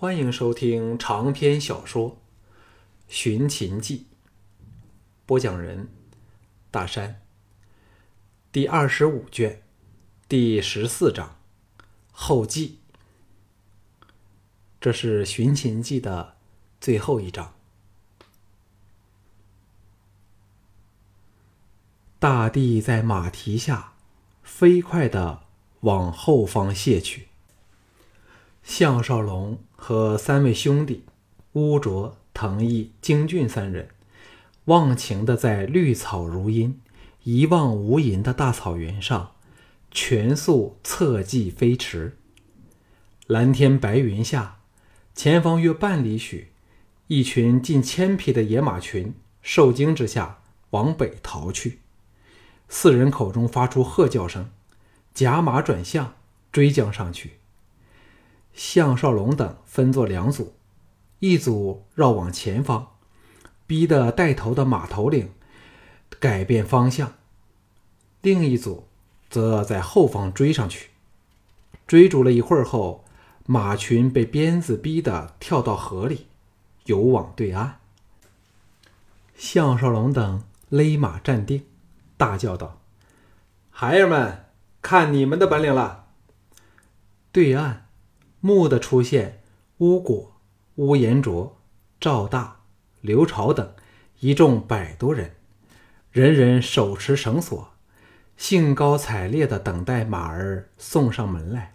欢迎收听长篇小说《寻秦记》，播讲人：大山。第二十五卷，第十四章后记。这是《寻秦记》的最后一章。大地在马蹄下飞快的往后方泻去。项少龙和三位兄弟乌卓、藤毅、京俊三人，忘情的在绿草如茵、一望无垠的大草原上，全速侧骑飞驰。蓝天白云下，前方约半里许，一群近千匹的野马群受惊之下往北逃去。四人口中发出喝叫声，甲马转向追将上去。项少龙等分作两组，一组绕往前方，逼得带头的马头领改变方向；另一组则在后方追上去。追逐了一会儿后，马群被鞭子逼得跳到河里，游往对岸。项少龙等勒马站定，大叫道：“孩儿们，看你们的本领了！”对岸。墓的出现乌果、乌延灼、赵大、刘朝等一众百多人，人人手持绳索，兴高采烈地等待马儿送上门来。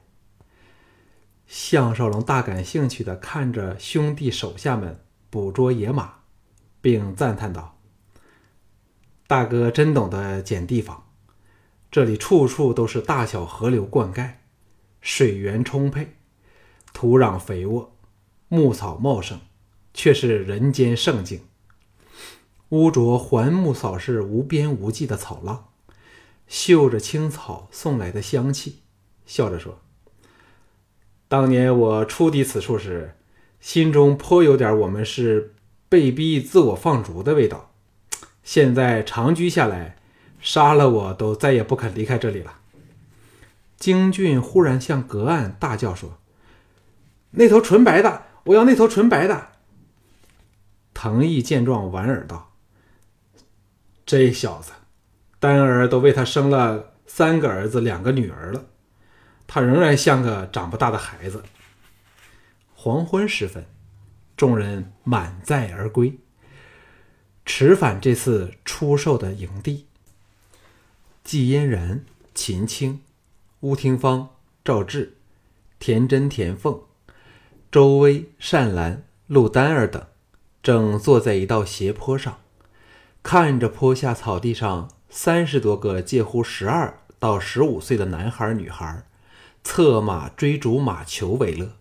项少龙大感兴趣地看着兄弟手下们捕捉野马，并赞叹道：“大哥真懂得捡地方，这里处处都是大小河流灌溉，水源充沛。”土壤肥沃，牧草茂盛，却是人间胜境。乌卓环目扫视无边无际的草浪，嗅着青草送来的香气，笑着说：“当年我初抵此处时，心中颇有点我们是被逼自我放逐的味道。现在长居下来，杀了我都再也不肯离开这里了。”京俊忽然向隔岸大叫说。那头纯白的，我要那头纯白的。藤毅见状，莞尔道：“这小子，丹儿都为他生了三个儿子，两个女儿了，他仍然像个长不大的孩子。”黄昏时分，众人满载而归，驰返这次出售的营地。季嫣然、秦青、乌廷芳、赵志、田真、田凤。周薇、善兰、陆丹儿等正坐在一道斜坡上，看着坡下草地上三十多个介乎十二到十五岁的男孩女孩策马追逐马球为乐，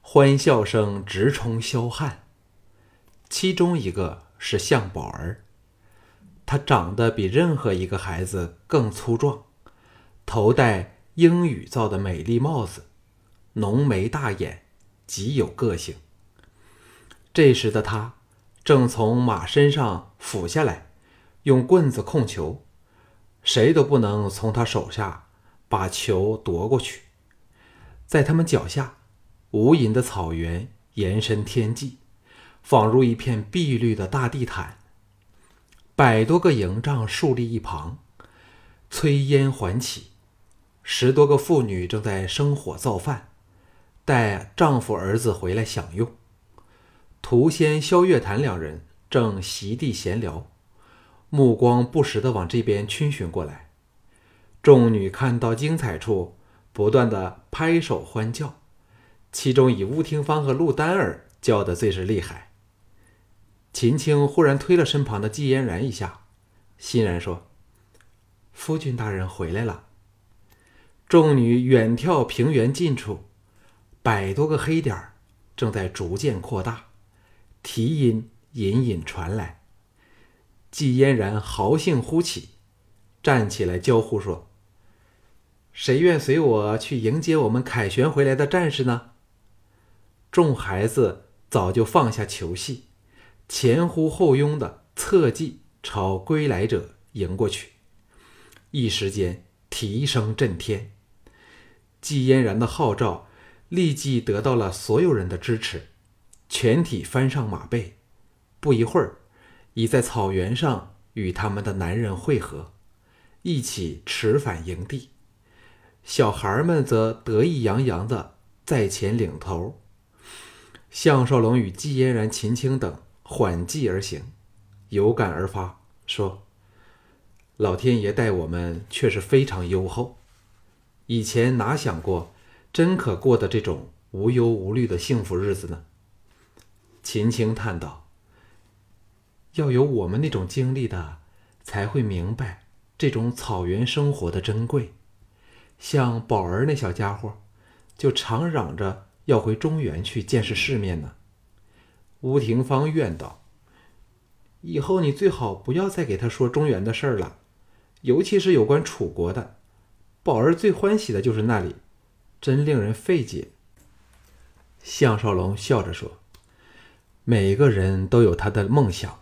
欢笑声直冲霄汉。其中一个是向宝儿，他长得比任何一个孩子更粗壮，头戴英羽造的美丽帽子，浓眉大眼。极有个性。这时的他正从马身上俯下来，用棍子控球，谁都不能从他手下把球夺过去。在他们脚下，无垠的草原延伸天际，仿如一片碧绿的大地毯。百多个营帐竖立一旁，炊烟环起，十多个妇女正在生火造饭。待丈夫儿子回来享用。涂仙、萧月潭两人正席地闲聊，目光不时地往这边逡巡过来。众女看到精彩处，不断地拍手欢叫，其中以乌廷芳和陆丹儿叫得最是厉害。秦青忽然推了身旁的季嫣然一下，欣然说：“夫君大人回来了。”众女远眺平原近处。百多个黑点正在逐渐扩大，啼音隐隐传来。季嫣然豪兴忽起，站起来交呼说：“谁愿随我去迎接我们凯旋回来的战士呢？”众孩子早就放下球戏，前呼后拥的侧骑朝归来者迎过去。一时间，啼声震天。季嫣然的号召。立即得到了所有人的支持，全体翻上马背，不一会儿，已在草原上与他们的男人会合，一起驰返营地。小孩们则得意洋洋的在前领头。项少龙与季嫣然、秦青等缓迹而行，有感而发，说：“老天爷待我们却是非常优厚，以前哪想过，真可过的这种无忧无虑的幸福日子呢？”秦青叹道：“要有我们那种经历的，才会明白这种草原生活的珍贵。像宝儿那小家伙，就常嚷着。”要回中原去见识世面呢。吴廷芳怨道：“以后你最好不要再给他说中原的事儿了，尤其是有关楚国的。宝儿最欢喜的就是那里，真令人费解。”项少龙笑着说：“每个人都有他的梦想，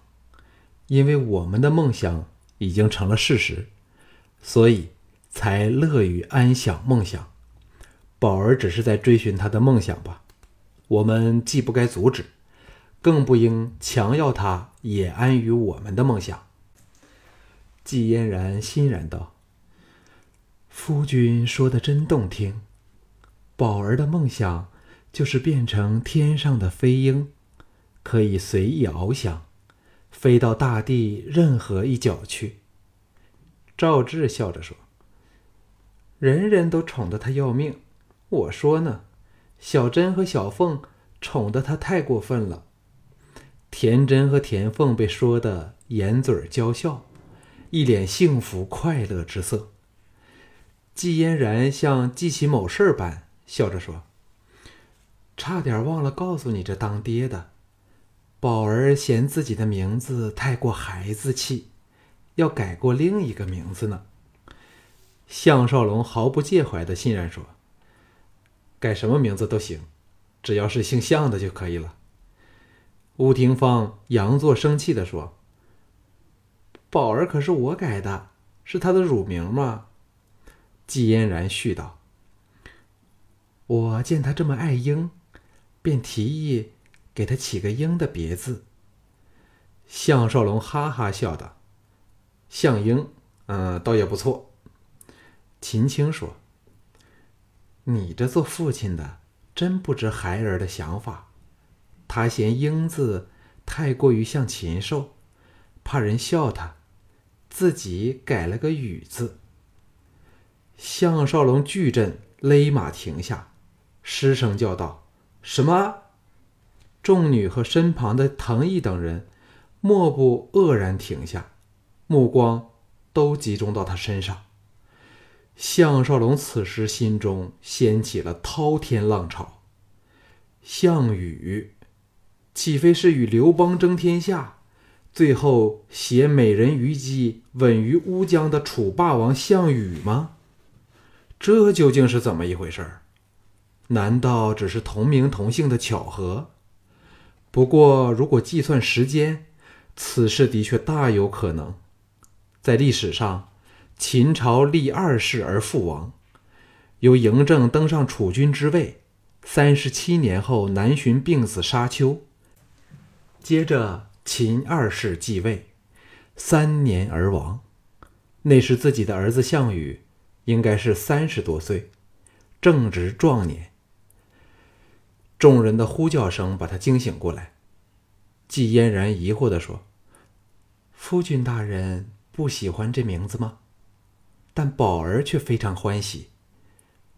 因为我们的梦想已经成了事实，所以才乐于安享梦想。”宝儿只是在追寻他的梦想吧，我们既不该阻止，更不应强要他也安于我们的梦想。季嫣然欣然道：“夫君说的真动听，宝儿的梦想就是变成天上的飞鹰，可以随意翱翔，飞到大地任何一角去。”赵志笑着说：“人人都宠得他要命。”我说呢，小珍和小凤宠得他太过分了。田真和田凤被说的掩嘴娇笑，一脸幸福快乐之色。季嫣然像记起某事儿般笑着说：“差点忘了告诉你这当爹的，宝儿嫌自己的名字太过孩子气，要改过另一个名字呢。”项少龙毫不介怀的欣然说。改什么名字都行，只要是姓项的就可以了。吴廷芳佯作生气的说：“宝儿可是我改的，是他的乳名吗？”季嫣然絮道：“我见他这么爱鹰，便提议给他起个鹰的别字。”项少龙哈哈笑道：“项鹰，嗯，倒也不错。”秦青说。你这做父亲的真不知孩儿的想法，他嫌“英”字太过于像禽兽，怕人笑他，自己改了个“羽”字。项少龙巨震，勒马停下，失声叫道：“什么？”众女和身旁的藤毅等人莫不愕然停下，目光都集中到他身上。项少龙此时心中掀起了滔天浪潮。项羽，岂非是与刘邦争天下，最后携美人虞姬稳于乌江的楚霸王项羽吗？这究竟是怎么一回事儿？难道只是同名同姓的巧合？不过，如果计算时间，此事的确大有可能。在历史上。秦朝立二世而复亡，由嬴政登上储君之位，三十七年后南巡病死沙丘。接着秦二世继位，三年而亡。那时自己的儿子项羽应该是三十多岁，正值壮年。众人的呼叫声把他惊醒过来。季嫣然疑惑地说：“夫君大人不喜欢这名字吗？”但宝儿却非常欢喜。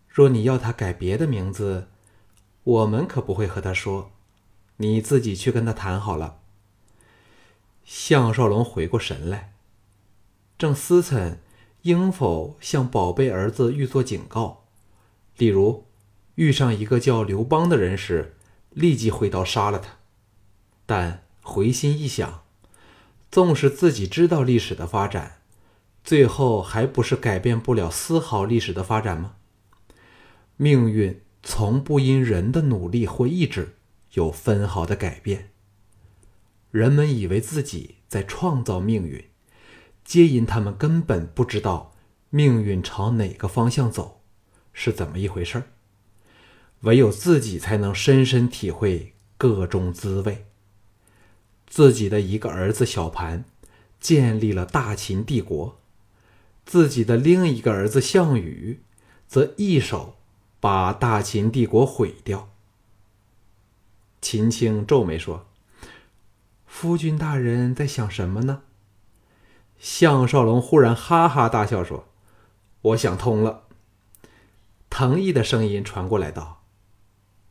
若你要他改别的名字，我们可不会和他说，你自己去跟他谈好了。项少龙回过神来，正思忖应否向宝贝儿子预作警告，例如遇上一个叫刘邦的人时，立即挥刀杀了他。但回心一想，纵使自己知道历史的发展。最后还不是改变不了丝毫历史的发展吗？命运从不因人的努力或意志有分毫的改变。人们以为自己在创造命运，皆因他们根本不知道命运朝哪个方向走，是怎么一回事儿。唯有自己才能深深体会各种滋味。自己的一个儿子小盘建立了大秦帝国，自己的另一个儿子项羽则一手把大秦帝国毁掉。秦青皱眉说：“夫君大人在想什么呢？”项少龙忽然哈哈大笑说：“我想通了。”藤毅的声音传过来道：“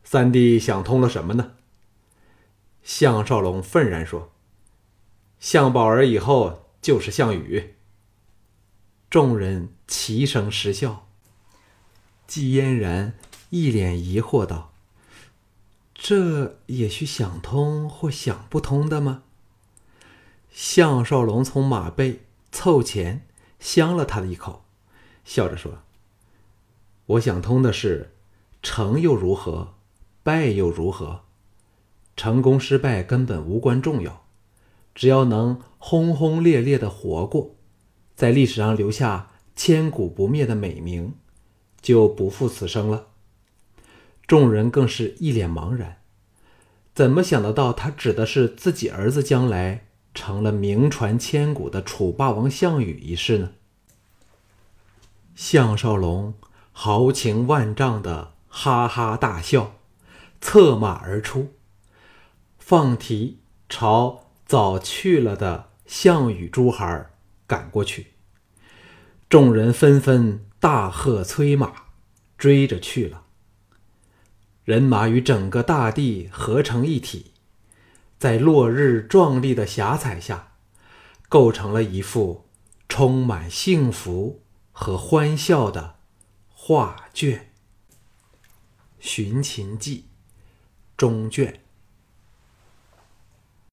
三弟想通了什么呢？”项少龙愤然说：“项宝儿以后就是项羽。”众人齐声失笑。季嫣然一脸疑惑道：“这也需想通或想不通的吗？”项少龙从马背凑前香了他的一口，笑着说：“我想通的是，成又如何，败又如何？”成功失败根本无关重要，只要能轰轰烈烈的活过，在历史上留下千古不灭的美名，就不负此生了。众人更是一脸茫然，怎么想得到他指的是自己儿子将来成了名传千古的楚霸王项羽一事呢？项少龙豪情万丈的哈哈大笑，策马而出。放蹄朝早去了的项羽诸孩赶过去，众人纷纷大喝催马，追着去了。人马与整个大地合成一体，在落日壮丽的霞彩下，构成了一幅充满幸福和欢笑的画卷。《寻秦记》中卷。